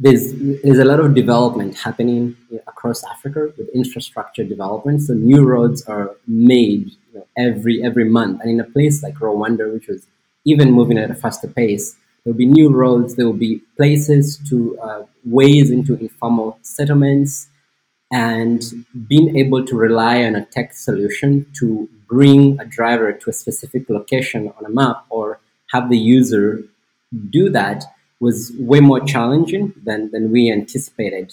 there's there's a lot of development happening across Africa with infrastructure development. So new roads are made you know, every every month, and in a place like Rwanda, which was even moving at a faster pace, there will be new roads. There will be places to uh, ways into informal settlements, and being able to rely on a tech solution to bring a driver to a specific location on a map or have the user do that was way more challenging than, than we anticipated.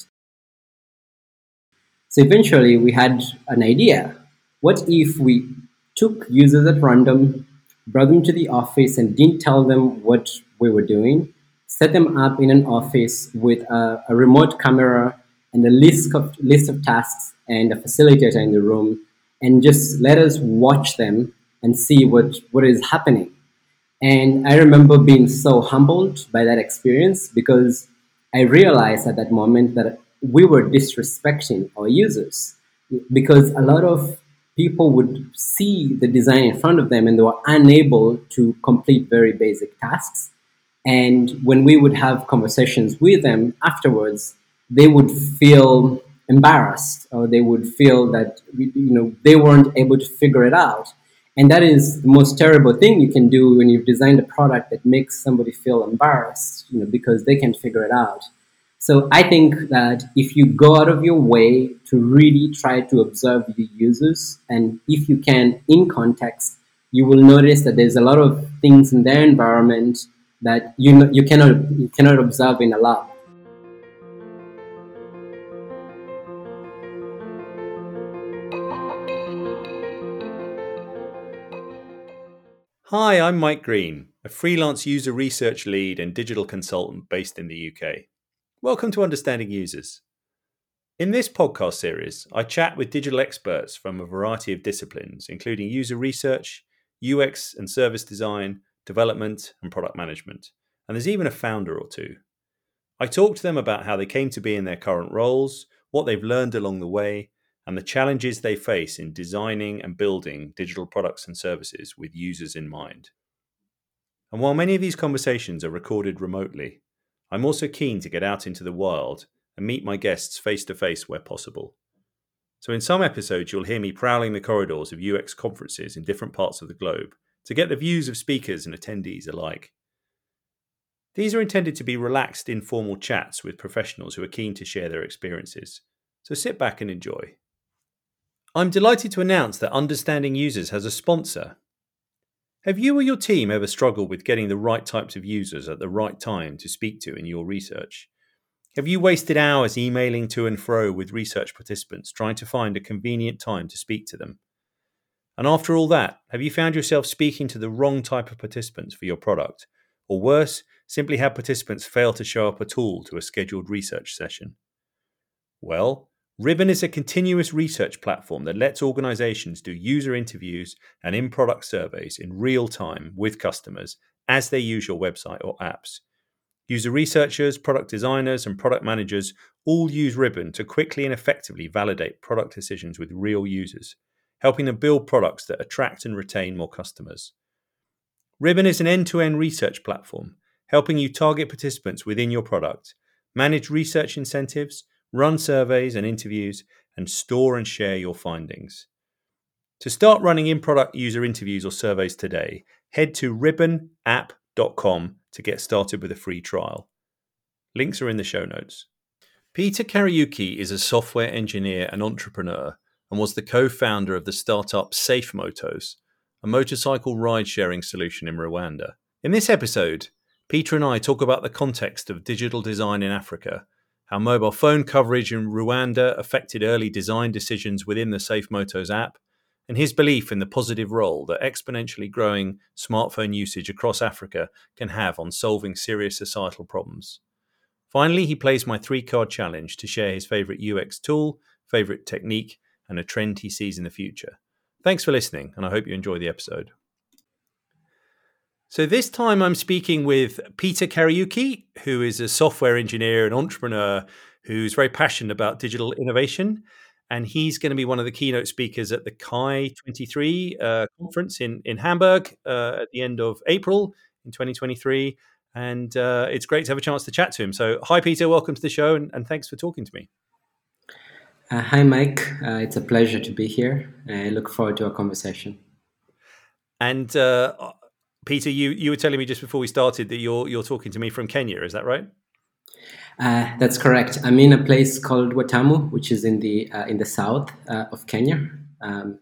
So eventually we had an idea. What if we took users at random, brought them to the office and didn't tell them what we were doing, set them up in an office with a, a remote camera and a list of, list of tasks and a facilitator in the room and just let us watch them and see what, what is happening. And I remember being so humbled by that experience because I realized at that moment that we were disrespecting our users because a lot of people would see the design in front of them and they were unable to complete very basic tasks. And when we would have conversations with them afterwards, they would feel embarrassed or they would feel that you know they weren't able to figure it out and that is the most terrible thing you can do when you've designed a product that makes somebody feel embarrassed you know because they can't figure it out. So i think that if you go out of your way to really try to observe the users and if you can in context you will notice that there's a lot of things in their environment that you, you cannot you cannot observe in a lab Hi, I'm Mike Green, a freelance user research lead and digital consultant based in the UK. Welcome to Understanding Users. In this podcast series, I chat with digital experts from a variety of disciplines, including user research, UX and service design, development, and product management. And there's even a founder or two. I talk to them about how they came to be in their current roles, what they've learned along the way, and the challenges they face in designing and building digital products and services with users in mind. And while many of these conversations are recorded remotely, I'm also keen to get out into the wild and meet my guests face to face where possible. So, in some episodes, you'll hear me prowling the corridors of UX conferences in different parts of the globe to get the views of speakers and attendees alike. These are intended to be relaxed, informal chats with professionals who are keen to share their experiences. So sit back and enjoy. I'm delighted to announce that Understanding Users has a sponsor. Have you or your team ever struggled with getting the right types of users at the right time to speak to in your research? Have you wasted hours emailing to and fro with research participants trying to find a convenient time to speak to them? And after all that, have you found yourself speaking to the wrong type of participants for your product? Or worse, simply had participants fail to show up at all to a scheduled research session? Well, Ribbon is a continuous research platform that lets organizations do user interviews and in product surveys in real time with customers as they use your website or apps. User researchers, product designers, and product managers all use Ribbon to quickly and effectively validate product decisions with real users, helping them build products that attract and retain more customers. Ribbon is an end to end research platform, helping you target participants within your product, manage research incentives, run surveys and interviews, and store and share your findings. To start running in product user interviews or surveys today, head to ribbonapp.com to get started with a free trial. Links are in the show notes. Peter Kariuki is a software engineer and entrepreneur and was the co founder of the startup Safe Motos, a motorcycle ride sharing solution in Rwanda. In this episode, Peter and I talk about the context of digital design in Africa how mobile phone coverage in Rwanda affected early design decisions within the Safe Motos app, and his belief in the positive role that exponentially growing smartphone usage across Africa can have on solving serious societal problems. Finally, he plays my three card challenge to share his favorite UX tool, favorite technique, and a trend he sees in the future. Thanks for listening, and I hope you enjoy the episode. So this time I'm speaking with Peter Kariuki, who is a software engineer and entrepreneur who's very passionate about digital innovation. And he's going to be one of the keynote speakers at the CHI 23 uh, conference in, in Hamburg uh, at the end of April in 2023. and uh, it's great to have a chance to chat to him. So, hi, Peter. Welcome to the show, and, and thanks for talking to me. Uh, hi, Mike. Uh, it's a pleasure to be here. I look forward to our conversation. And uh, Peter, you, you were telling me just before we started that you're you're talking to me from Kenya. Is that right? Uh, that's correct. I'm in a place called Watamu, which is in the uh, in the south of Kenya. Um,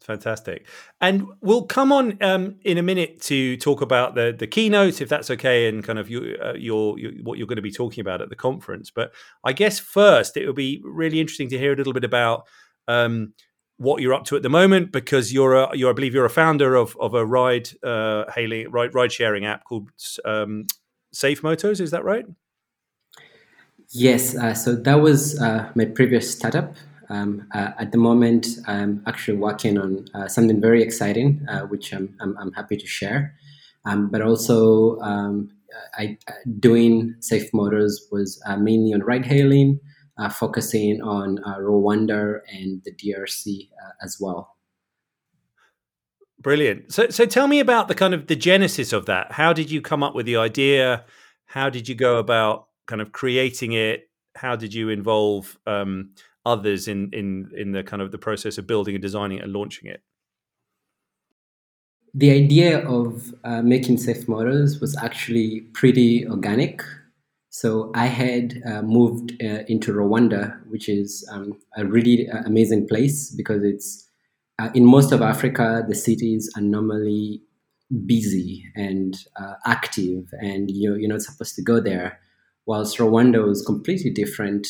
Fantastic. And we'll come on um, in a minute to talk about the the keynote, if that's okay, and kind of you, uh, your, your, what you're going to be talking about at the conference. But I guess first, it would be really interesting to hear a little bit about um, what you're up to at the moment, because you're a, you're I believe you're a founder of of a ride uh, hailing ride ride sharing app called um, Safe Motos. Is that right? Yes. Uh, so that was uh, my previous startup. Um, uh, at the moment, I'm actually working on uh, something very exciting, uh, which I'm, I'm, I'm, happy to share. Um, but also, um, I, doing Safe Motos was mainly on ride hailing, focusing on uh, Rwanda and the DRC as well. Brilliant. So, so tell me about the kind of the genesis of that. How did you come up with the idea? How did you go about kind of creating it? How did you involve um, others in in in the kind of the process of building and designing it and launching it? The idea of uh, making safe motos was actually pretty organic. So I had uh, moved uh, into Rwanda, which is um, a really uh, amazing place because it's uh, in most of Africa, the cities are normally busy and uh, active, and you're, you're not supposed to go there. Whilst Rwanda was completely different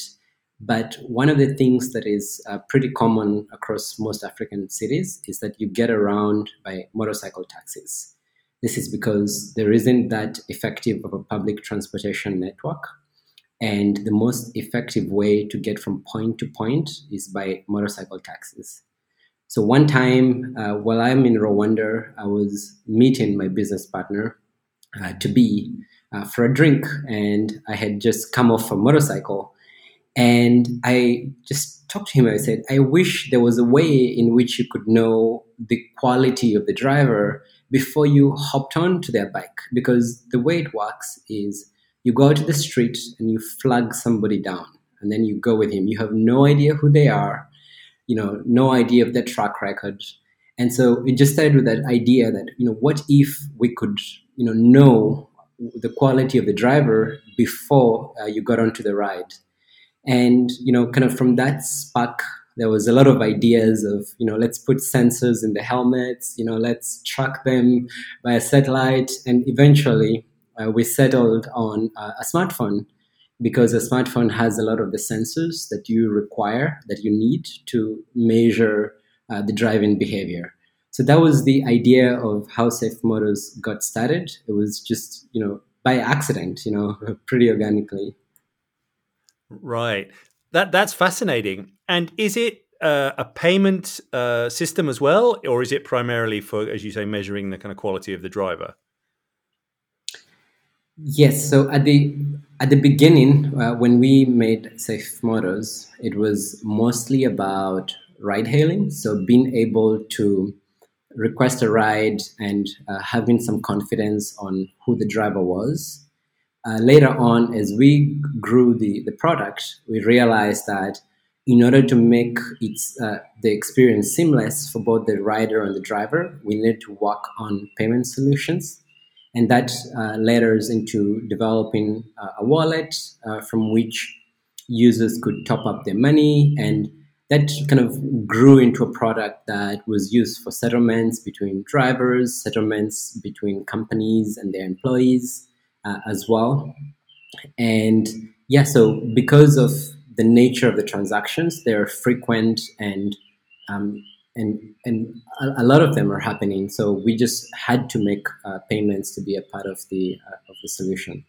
but one of the things that is uh, pretty common across most African cities is that you get around by motorcycle taxis. This is because there isn't that effective of a public transportation network. And the most effective way to get from point to point is by motorcycle taxis. So one time uh, while I'm in Rwanda, I was meeting my business partner uh, to be uh, for a drink, and I had just come off a motorcycle and I just talked to him. I said, I wish there was a way in which you could know the quality of the driver before you hopped onto their bike. Because the way it works is you go out to the street and you flag somebody down, and then you go with him. You have no idea who they are, you know, no idea of their track record. And so it just started with that idea that, you know, what if we could, you know, know the quality of the driver before uh, you got onto the ride? and you know kind of from that spark there was a lot of ideas of you know let's put sensors in the helmets you know let's track them by a satellite. And eventually uh, we settled on uh, a smartphone because a smartphone has a lot of the sensors that you require that you need to measure uh, the driving behavior. So that was the idea of how safe motos got started. It was just you know by accident you know pretty organically. Right. That that's fascinating. And is it uh, a payment uh, system as well, or is it primarily for, as you say, measuring the kind of quality of the driver? Yes. So at the at the beginning, uh, when we made Safe Motos, it was mostly about ride hailing. So being able to request a ride and uh, having some confidence on who the driver was uh, later on, as we grew the, the product, we realized that in order to make its, uh, the experience seamless for both the rider and the driver, we needed to work on payment solutions. And that uh, led us into developing uh, a wallet uh, from which users could top up their money. And that kind of grew into a product that was used for settlements between drivers, settlements between companies and their employees uh, as well. And yeah, so because of the nature of the transactions, they're frequent and um, and and a, a, lot of them are happening. So we just had to make uh, payments to be a part of the uh, of the solution.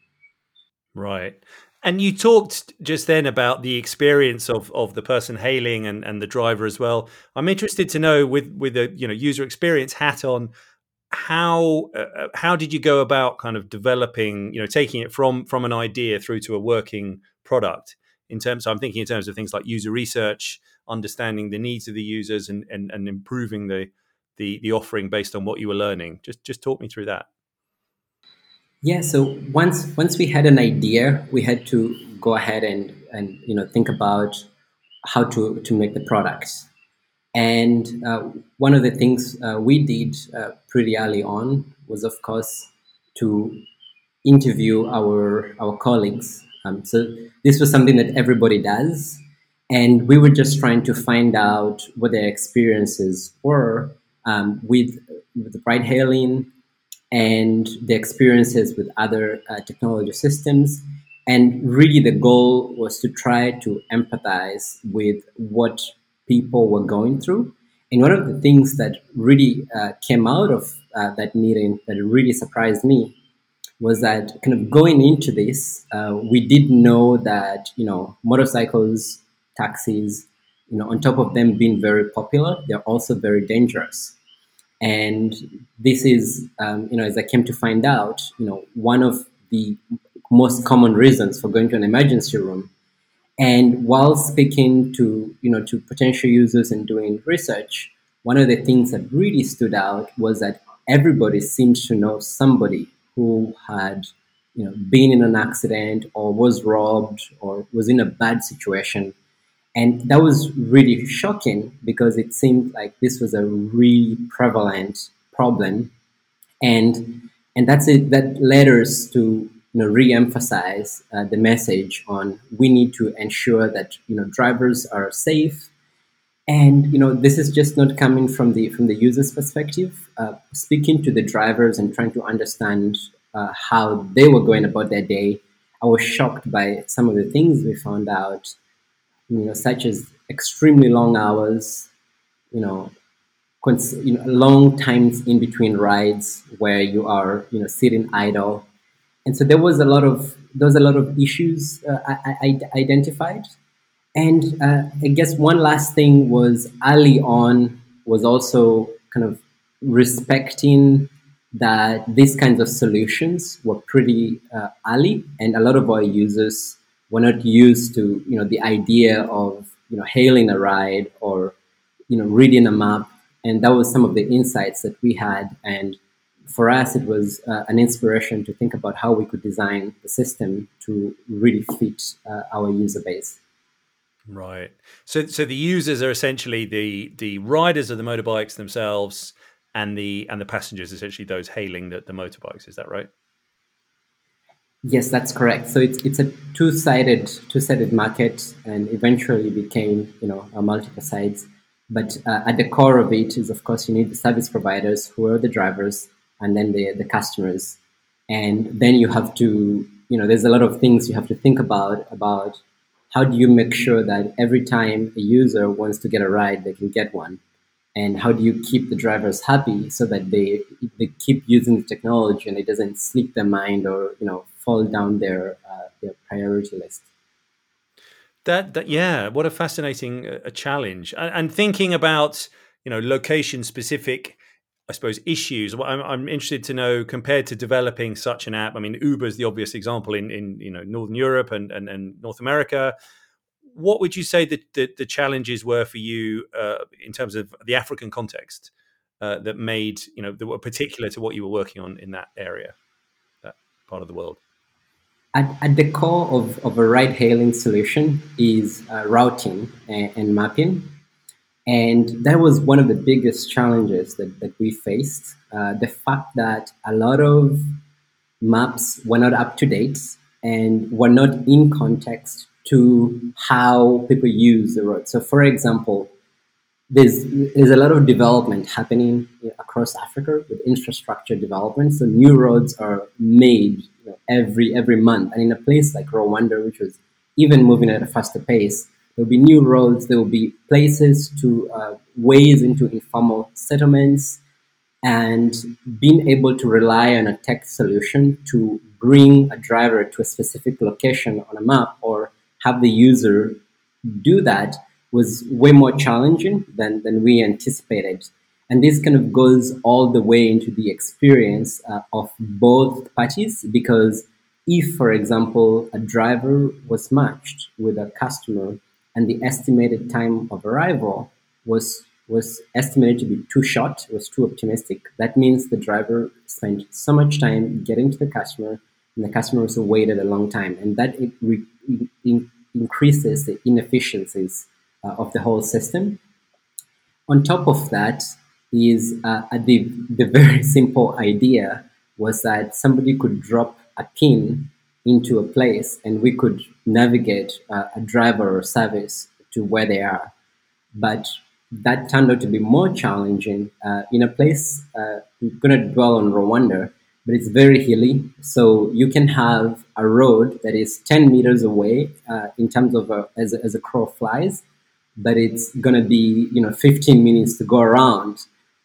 Right. And you talked just then about the experience of, of the person hailing and, and the driver as well. I'm interested to know with with a you know user experience hat on, how uh, uh, how did you go about kind of developing you know taking it from from an idea through to a working product? In terms i'm thinking in terms of things like user research understanding the needs of the users and and, and improving the, the the offering based on what you were learning. Just just talk me through that. Yeah, so once once we had an idea, we had to go ahead and and you know think about how to to make the products. And uh, one of the things uh, we did uh, pretty early on was, of course, to interview our our colleagues. Um, so this was something that everybody does, and we were just trying to find out what their experiences were um, with with ride hailing and the experiences with other uh, technology systems. And really, the goal was to try to empathize with what people were going through. And one of the things that really uh, came out of uh, that meeting that really surprised me was that kind of going into this, uh, we did know that you know motorcycles, taxis, you know, on top of them being very popular, they're also very dangerous. And this is, um, you know, as I came to find out, you know, one of the most common reasons for going to an emergency room. And while speaking to, you know, to potential users and doing research, one of the things that really stood out was that everybody seemed to know somebody who had, you know, been in an accident or was robbed or was in a bad situation and that was really shocking because it seemed like this was a really prevalent problem. And, and that's it, that led us to you know, re-emphasize uh, the message on we need to ensure that you know drivers are safe. And you know this is just not coming from the from the user's perspective. Uh, speaking to the drivers and trying to understand uh, how they were going about their day i was shocked by some of the things we found out you know, such as extremely long hours, you know, cons- you know, long times in between rides where you are, you know, sitting idle, and so there was a lot of there was a lot of issues uh, I, I, identified, and uh, I guess one last thing was early on was also kind of respecting that these kinds of solutions were pretty uh, early, and a lot of our users were not used to you know the idea of you know hailing a ride or you know reading a map. And that was some of the insights that we had. And for us it was uh, an inspiration to think about how we could design the system to really fit uh, our user base right so so the users are essentially the the riders of the motorbikes themselves and the and the passengers essentially those hailing the, the motorbikes is that right Yes, that's correct. So it's it's a two-sided two-sided market, and eventually became you know a multiple sides. But uh, at the core of it is, of course, you need the service providers who are the drivers, and then the the customers, and then you have to you know there's a lot of things you have to think about about how do you make sure that every time a user wants to get a ride, they can get one? And how do you keep the drivers happy so that they they keep using the technology and it doesn't sleep their mind or you know fall down their uh, their priority list? That, that yeah what a fascinating uh, challenge. And, and, thinking about you know location specific I suppose issues. I'm, I'm, interested to know compared to developing such an app. I mean, Uber is the obvious example in, in you know Northern Europe and, and, and North America what would you say that the, the, challenges were for you uh, in terms of the African context uh, that made you know that were particular to what you were working on in that area, that part of the world? At, at the core of, of a ride hailing solution is uh, routing and, and, mapping. And that was one of the biggest challenges that, that we faced. Uh, the fact that a lot of maps were not up to date and were not in context to how people use the road. So, for example, there's there's a lot of development happening across Africa with infrastructure development. So new roads are made you know, every every month, and in a place like Rwanda, which was even moving at a faster pace, there will be new roads. There will be places to uh, ways into informal settlements, and being able to rely on a tech solution to bring a driver to a specific location on a map or have the user do that was way more challenging than, than we anticipated. And this kind of goes all the way into the experience uh, of both parties because if, for example, a driver was matched with a customer and the estimated time of arrival was was estimated to be too short, was too optimistic. That means the driver spent so much time getting to the customer, and the customer also waited a long time, and that it re- in- increases the inefficiencies uh, of the whole system. On top of that, is uh, the the very simple idea was that somebody could drop a pin into a place and we could navigate uh, a driver or service to where they are. But that turned out to be more challenging uh, in a place, uh, I'm going to dwell on Rwanda, but it's very hilly. So you can have a road that is 10 meters away uh, in terms of a, as, as a crow flies, but it's going to be, you know, 15 minutes to go around.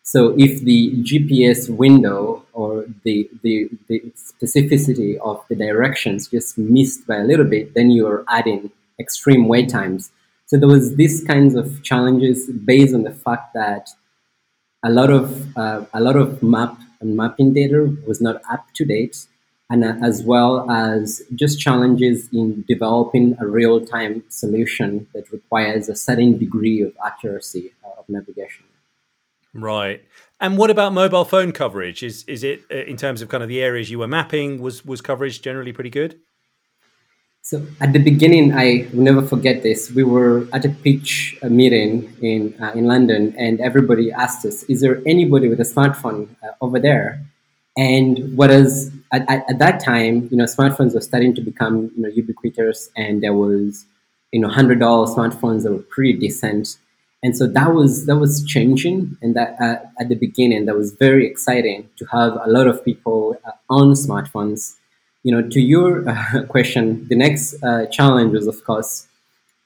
So if the GPS window or the, the, the specificity of the directions just missed by a little bit, then you're adding extreme wait times. So there was these kinds of challenges based on the fact that a lot of uh, a lot of map and mapping data was not up to date, and uh, as well as just challenges in developing a real time solution that requires a certain degree of accuracy uh, of navigation. Right. And what about mobile phone coverage? Is is it uh, in terms of kind of the areas you were mapping was was coverage generally pretty good? So at the beginning, I will never forget this. We were at a pitch uh, meeting in uh, in London, and everybody asked us, "Is there anybody with a smartphone uh, over there?" And what is at, at, at, that time, you know, smartphones were starting to become you know ubiquitous, and there was you know hundred dollar smartphones that were pretty decent and so that was that was changing and that uh, at the beginning that was very exciting to have a lot of people uh, on smartphones. You know to your uh, question the next uh, challenge was of course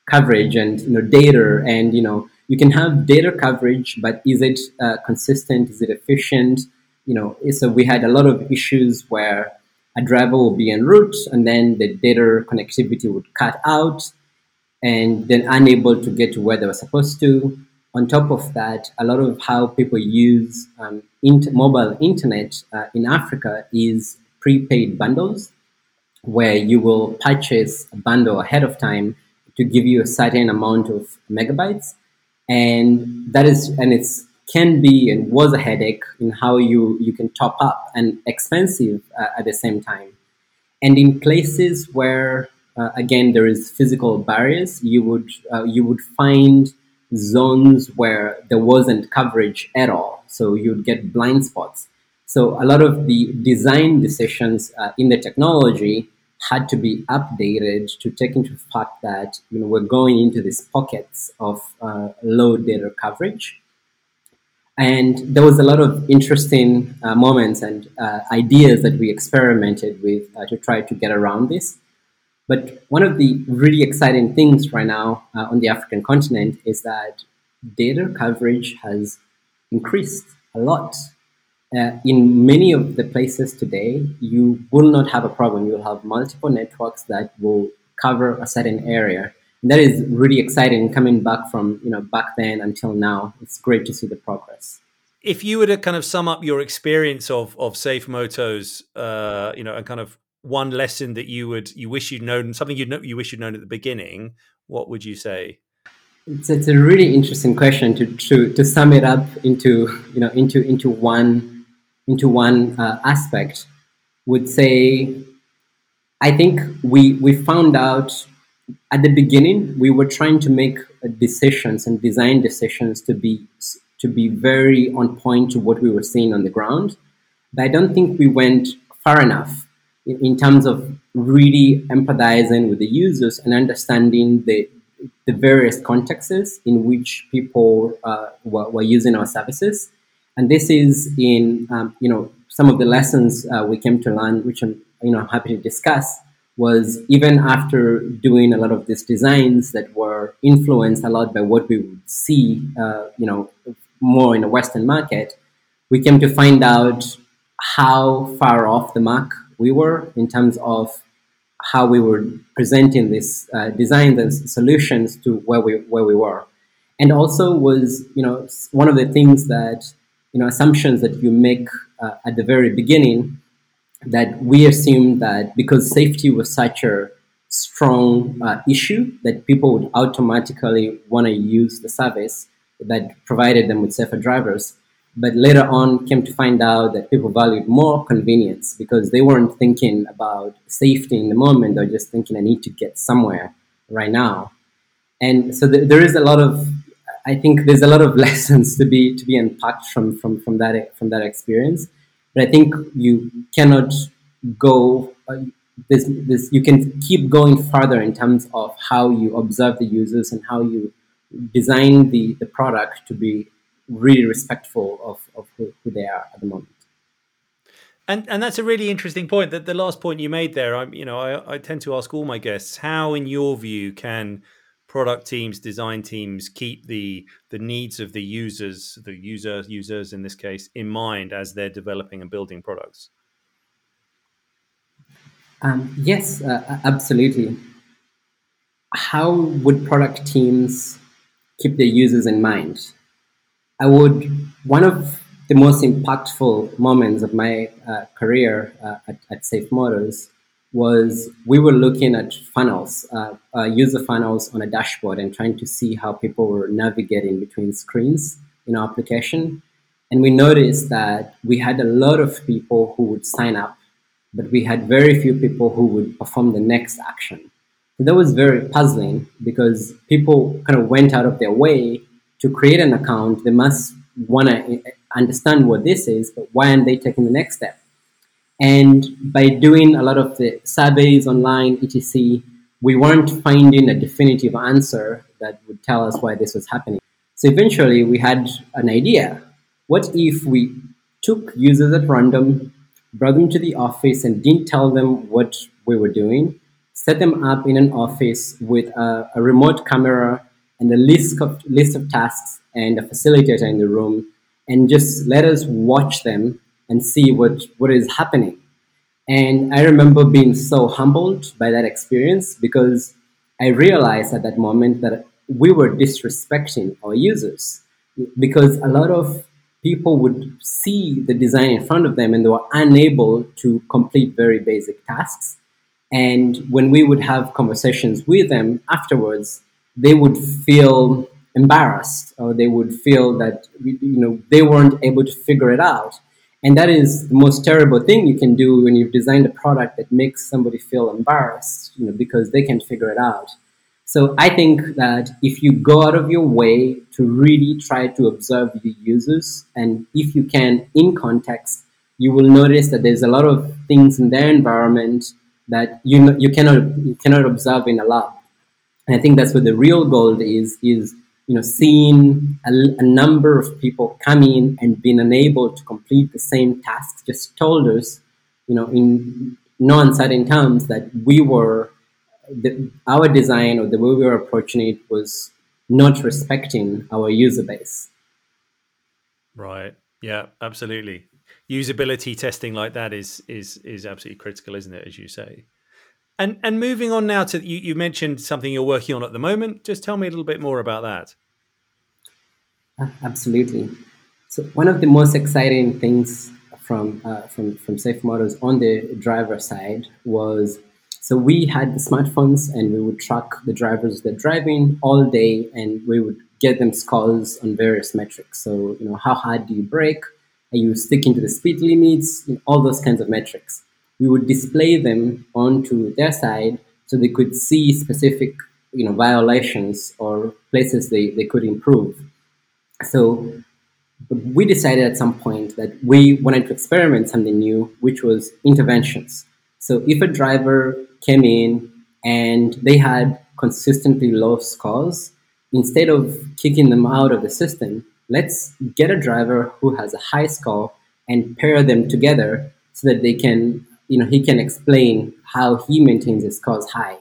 coverage and you know data and you know you can have data coverage but is it uh, consistent? Is it efficient? You know so we had a lot of issues where a driver will be en route and then the data connectivity would cut out and then unable to get to where they were supposed to. On top of that, a lot of how people use um, inter- mobile internet uh, in Africa is prepaid bundles, where you will purchase a bundle ahead of time to give you a certain amount of megabytes, and that is and it's can be and was a headache in how you you can top up and expensive uh, at the same time, and in places where uh, again there is physical barriers. You would uh, you would find zones where there wasn't coverage at all. So you'd get blind spots. So a lot of the design decisions uh, in the technology had to be updated to take into fact that you know we're going into these pockets of uh, low data coverage. And there was a lot of interesting uh, moments and uh, ideas that we experimented with to try to get around this but one of the really exciting things right now uh, on the African continent is that data coverage has increased a lot. Uh, in many of the places today, you will not have a problem. You'll have multiple networks that will cover a certain area. And that is really exciting coming back from, you know, back then until now. It's great to see the progress if you were to kind of sum up your experience of of safe motos uh, you know and kind of one lesson that you would you wish you'd known something you know you wish you'd known at the beginning what would you say? It's, it's a really interesting question to, to to sum it up into you know into into one into one uh, aspect. Would say i think we we found out at the beginning we were trying to make decisions and design decisions to be to be very on point to what we were seeing on the ground but i don't think we went far enough in, in terms of really empathizing with the users and understanding the the various contexts in which people uh, were, were, using our services. And this is in, um, you know, some of the lessons uh, we came to learn, which I'm, you know, happy to discuss, was even after doing a lot of these designs that were influenced a lot by what we would see, uh, you know, more in the Western market, we came to find out how far off the mark we were in terms of how we were presenting these uh, designs and solutions to where we where we were, and also was you know one of the things that you know assumptions that you make uh, at the very beginning that we assumed that because safety was such a strong uh, issue that people would automatically want to use the service that provided them with safer drivers. But later on, came to find out that people valued more convenience because they weren't thinking about safety in the moment; they're just thinking, "I need to get somewhere right now." And so th- there is a lot of, I think, there's a lot of lessons to be to be unpacked from from from that from that experience. But I think you cannot go. Uh, this, this, you can keep going further in terms of how you observe the users and how you design the, the product to be really respectful of, of who, who they are at the moment. And and that's a really interesting point. That the last point you made there, I you know I, I tend to ask all my guests, how in your view can product teams, design teams keep the the needs of the users, the user users in this case, in mind as they're developing and building products? Um, yes, uh, absolutely. How would product teams keep their users in mind? I would, one of the most impactful moments of my uh, career uh, at, at, Safe Motos was we were looking at funnels, uh, uh, user funnels on a dashboard and trying to see how people were navigating between screens in our application. And we noticed that we had a lot of people who would sign up but we had very few people who would perform the next action. That was very puzzling because people kind of went out of their way to create an account. They must want to understand what this is, but why aren't they taking the next step? And by doing a lot of the surveys online, etc., we weren't finding a definitive answer that would tell us why this was happening. So eventually, we had an idea. What if we took users at random brought them to the office and didn't tell them what we were doing, set them up in an office with a, a remote camera and a list of, list of tasks and a facilitator in the room, and just let us watch them and see what, what is happening. And I remember being so humbled by that experience because I realized at that moment that we were disrespecting our users because a lot of people would see the design in front of them and they were unable to complete very basic tasks. And when we would have conversations with them afterwards, they would feel embarrassed or they would feel that you know they weren't able to figure it out. And that is the most terrible thing you can do when you've designed a product that makes somebody feel embarrassed, you know, because they can't figure it out. So I think that if you go out of your way to really try to observe your users, and if you can in context, you will notice that there's a lot of things in their environment that you you cannot you cannot observe in a lab. And I think that's where the real gold is is you know seeing a, a number of people come in and being unable to complete the same tasks just told us you know in no uncertain terms that we were the, our design or the way we were approaching it was not respecting our user base. Right. Yeah, absolutely. Usability testing like that is is is absolutely critical, isn't it? As you say. And and moving on now to you, you mentioned something you're working on at the moment. Just tell me a little bit more about that. Absolutely. So one of the most exciting things from uh, from from Safe Motos on the driver side was so we had the smartphones and we would track the drivers that driving all day and we would get them scores on various metrics. So, you know, how hard do you brake? Are you sticking to the speed limits? You know, all those kinds of metrics. We would display them onto their side so they could see specific, you know, violations or places they, they could improve. So we decided at some point that we wanted to experiment something new, which was interventions. So if a driver came in and they had consistently low scores, instead of kicking them out of the system, let's get a driver who has a high score and pair them together so that they can, you know, he can explain how he maintains his scores high.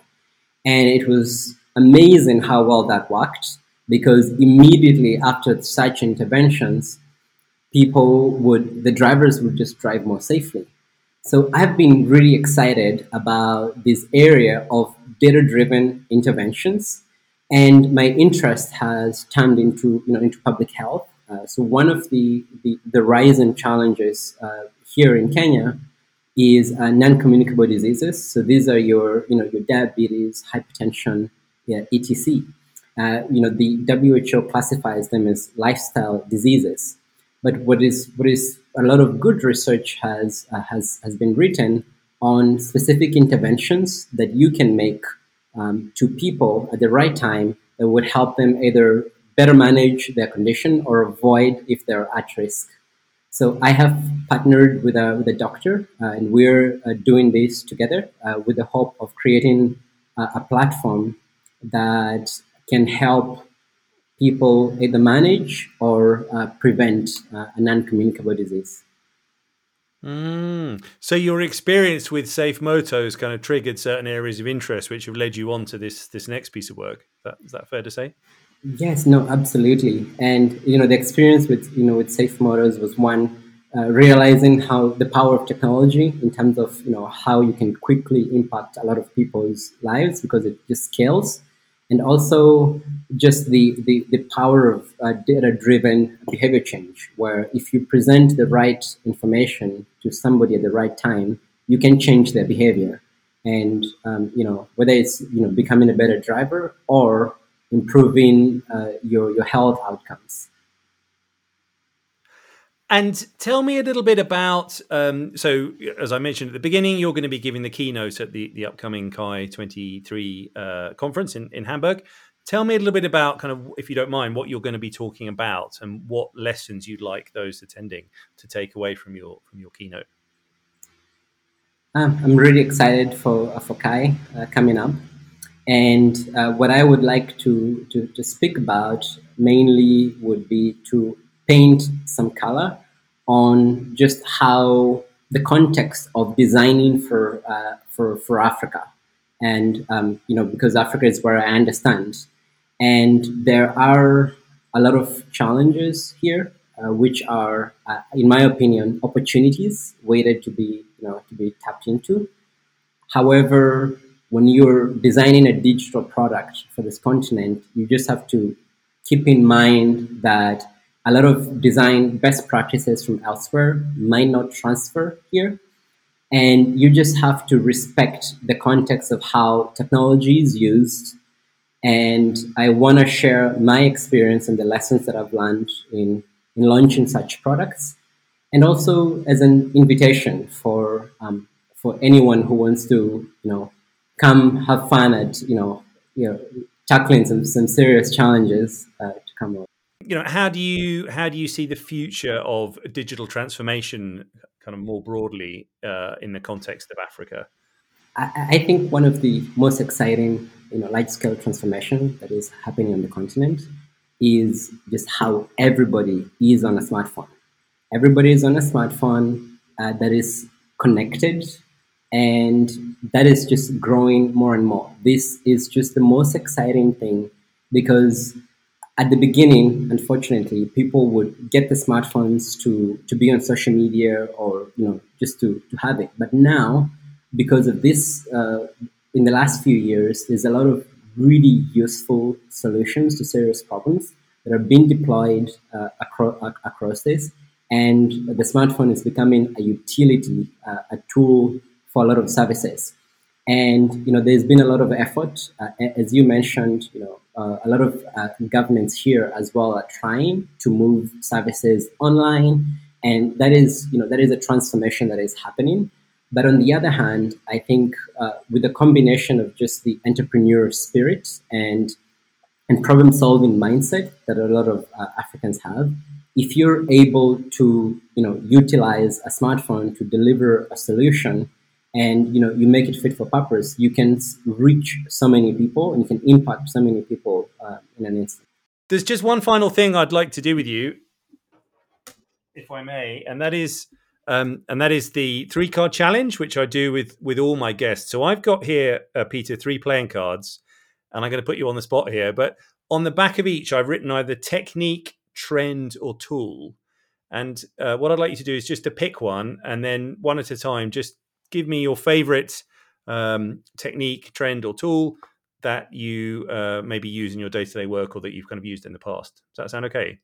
And it was amazing how well that worked because immediately after such interventions, people would, the drivers would just drive more safely. So I've been really excited about this area of data driven interventions. And my interest has turned into, you know, into public health. Uh, so one of the, the, the rising challenges uh, here in Kenya is uh, non-communicable diseases. So these are your, you know, your diabetes, hypertension, yeah, etc. Uh, you know, the WHO classifies them as lifestyle diseases. But what is what is a lot of good research has uh, has has been written on specific interventions that you can make um, to people at the right time that would help them either better manage their condition or avoid if they're at risk. So I have partnered with a, with a doctor, uh, and we're uh, doing this together uh, with the hope of creating a platform that can help people either manage or uh, prevent uh, a non-communicable disease. Mm. So your experience with Safe Moto has kind of triggered certain areas of interest, which have led you on to this this next piece of work. Is that, is that fair to say? Yes, no, absolutely. And you know, the experience with you know with Safe Motos was one uh, realizing how the power of technology in terms of you know how you can quickly impact a lot of people's lives because it just scales, and also just the the, the power of uh, data driven behavior change, where if you present the right information to somebody at the right time, you can change their behavior, and um, you know whether it's you know becoming a better driver or improving uh, your, your health outcomes. And tell me a little bit about. Um, so, as I mentioned at the beginning, you're going to be giving the keynote at the, the upcoming CHI 23 uh, conference in, in Hamburg. Tell me a little bit about, kind of, if you don't mind, what you're going to be talking about and what lessons you'd like those attending to take away from your from your keynote. Um, I'm really excited for for CHI uh, coming up. And uh, what I would like to, to, to, speak about mainly would be to paint some color on just how the context of designing for, uh, for, for Africa. And, um, you know, because Africa is where I understand. And there are a lot of challenges here, uh, which are, uh, in my opinion, opportunities waited to be, you know, to be tapped into. However, when you're designing a digital product for this continent, you just have to keep in mind that a lot of design best practices from elsewhere might not transfer here. And you just have to respect the context of how technology is used. And I want to share my experience and the lessons that I've learned in, in launching such products. And also as an invitation for, um, for anyone who wants to, you know, come have fun at you know you know tackling some some serious challenges uh, to come up. You know, how do you how do you see the future of digital transformation, kind of more broadly, uh, in the context of Africa? I, I think one of the most exciting, you know, large scale transformation that is happening on the continent is just how everybody is on a smartphone. Everybody is on a smartphone uh, that is connected and that is just growing more and more. This is just the most exciting thing because at the beginning, unfortunately, people would get the smartphones to, to be on social media or you know just to, to have it. But now, because of this, uh, in the last few years, there's a lot of really useful solutions to serious problems that are being deployed uh, across, across this. And the smartphone is becoming a utility, uh, a tool for a lot of services. And you know, there's been a lot of effort, uh, as you mentioned. You know, uh, a lot of uh, governments here as well are trying to move services online, and that is you know that is a transformation that is happening. But on the other hand, I think uh, with a combination of just the entrepreneur spirit and and problem solving mindset that a lot of uh, Africans have, if you're able to you know utilize a smartphone to deliver a solution and you know you make it fit for purpose. You can reach so many people and you can impact so many people uh, in an instant. There's just one final thing i'd like to do with you if i may and that is um, and that is the three card challenge which i do with with all my guests. So i've got here uh, peter three playing cards and i'm going to put you on the spot here but on the back of each i've written either technique trend or tool. And uh, what I'd like you to do is just to pick one and then one at a time, just give me your favorite um, technique, trend, or tool that you uh, maybe use in your day to day work or that you've kind of used in the past. Does that sound okay?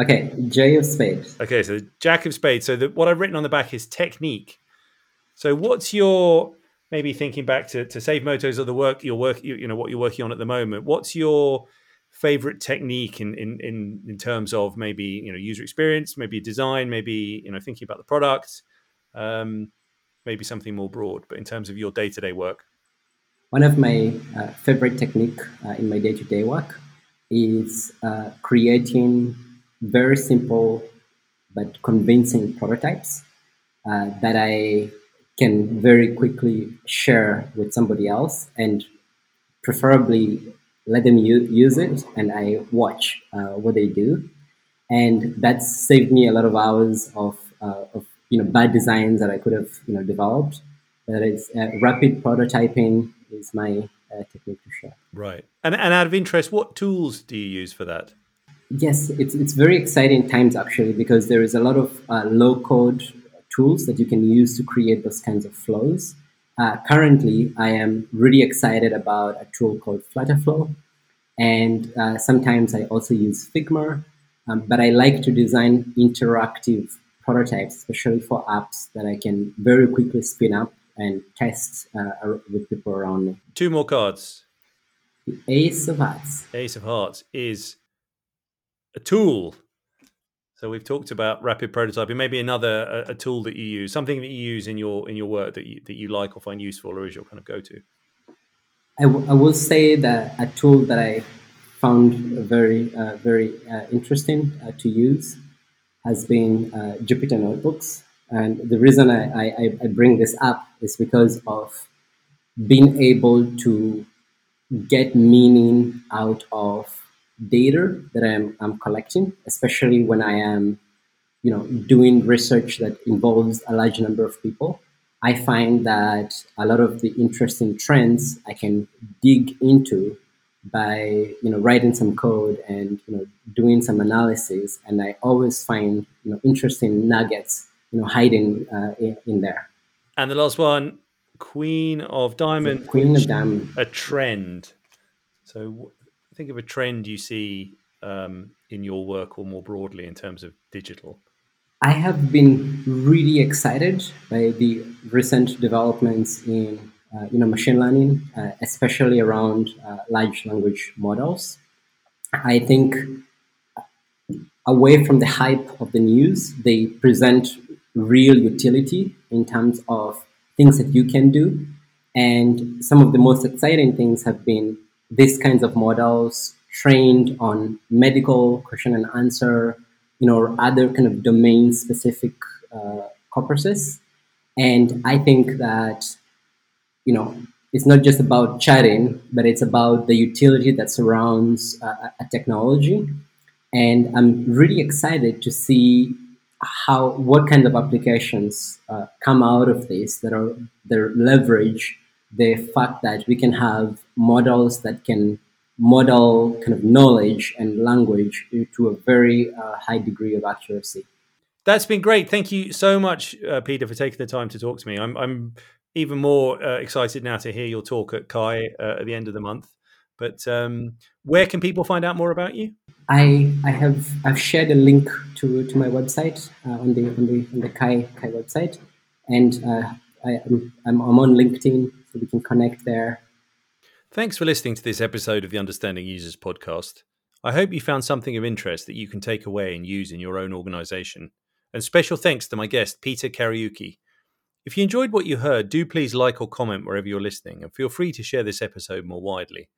Okay, J of spades. Okay, so Jack of spades. So the, what I've written on the back is technique. So what's your maybe thinking back to, to safe motos or the work your work you, you know what you're working on at the moment? What's your favorite technique in, in in in terms of maybe you know user experience, maybe design, maybe you know thinking about the product, um, maybe something more broad. But in terms of your day to day work, one of my uh, favorite technique uh, in my day to day work is uh, creating very simple but convincing prototypes uh, that I can very quickly share with somebody else and preferably let them u- use it and I watch uh, what they do. And that's saved me a lot of hours of, uh, of you know bad designs that I could have you know developed. That is uh, rapid prototyping is my uh, technique to share. Right. And, and out of interest, what tools do you use for that? Yes, it's, it's very exciting times actually because there is a lot of uh, low code tools that you can use to create those kinds of flows. Uh, currently, I am really excited about a tool called Flutterflow. And uh, sometimes I also use Figma. Um, but I like to design interactive prototypes, especially for apps that I can very quickly spin up and test uh, with people around me. Two more cards. The Ace of Hearts. Ace of Hearts is a tool. So we've talked about rapid prototyping. Maybe another a, a tool that you use, something that you use in your in your work that you, that you like or find useful, or is your kind of go to. I, w- I will say that a tool that I found very uh, very uh, interesting uh, to use has been uh, Jupyter Notebooks. And the reason I, I, I bring this up is because of being able to get meaning out of data that I'm, I'm collecting, especially when I am, you know, doing research that involves a large number of people. I find that a lot of the interesting trends I can dig into by you know writing some code and you know doing some analysis, and I always find you know interesting nuggets you know hiding uh, in, in, there. And the last one, Queen of Diamond. Queen of Diamond. A trend. So think of a trend you see um, in your work or more broadly in terms of digital. I have been really excited by the recent developments in you know machine learning, uh, especially around uh, large language models. I think away from the hype of the news, they present real utility in terms of things that you can do. And some of the most exciting things have been these kinds of models trained on medical question and answer, you know, other kind of domain specific uh, corpuses. And I think that, you know, it's not just about chatting, but it's about the utility that surrounds uh, a technology. And I'm really excited to see how what kind of applications uh, come out of this that are that leverage the fact that we can have models that can model kind of knowledge and language to a very uh, high degree of accuracy. That's been great. Thank you so much, uh, Peter, for taking the time to talk to me. I'm, I'm even more uh, excited now to hear your talk at CHI uh, at the end of the month. But um, where can people find out more about you? I I have I've shared a link to, to my website uh, on the on the on the CHI CHI website, and uh, I, I'm, I'm on LinkedIn, so we can connect there. Thanks for listening to this episode of the Understanding Users podcast. I hope you found something of interest that you can take away and use in your own organization. And special thanks to my guest, Peter Kariuki. If you enjoyed what you heard, do please like or comment wherever you're listening, and feel free to share this episode more widely.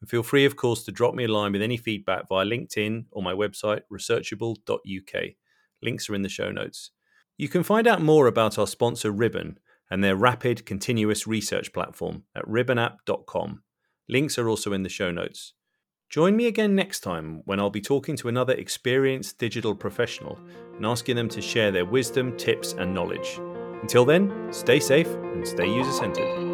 And feel free, of course, to drop me a line with any feedback via LinkedIn or my website, researchable.uk. Links are in the show notes. You can find out more about our sponsor, Ribbon, and their rapid continuous research platform at ribbonapp.com. Links are also in the show notes. Join me again next time when I'll be talking to another experienced digital professional and asking them to share their wisdom, tips, and knowledge. Until then, stay safe and stay user centered.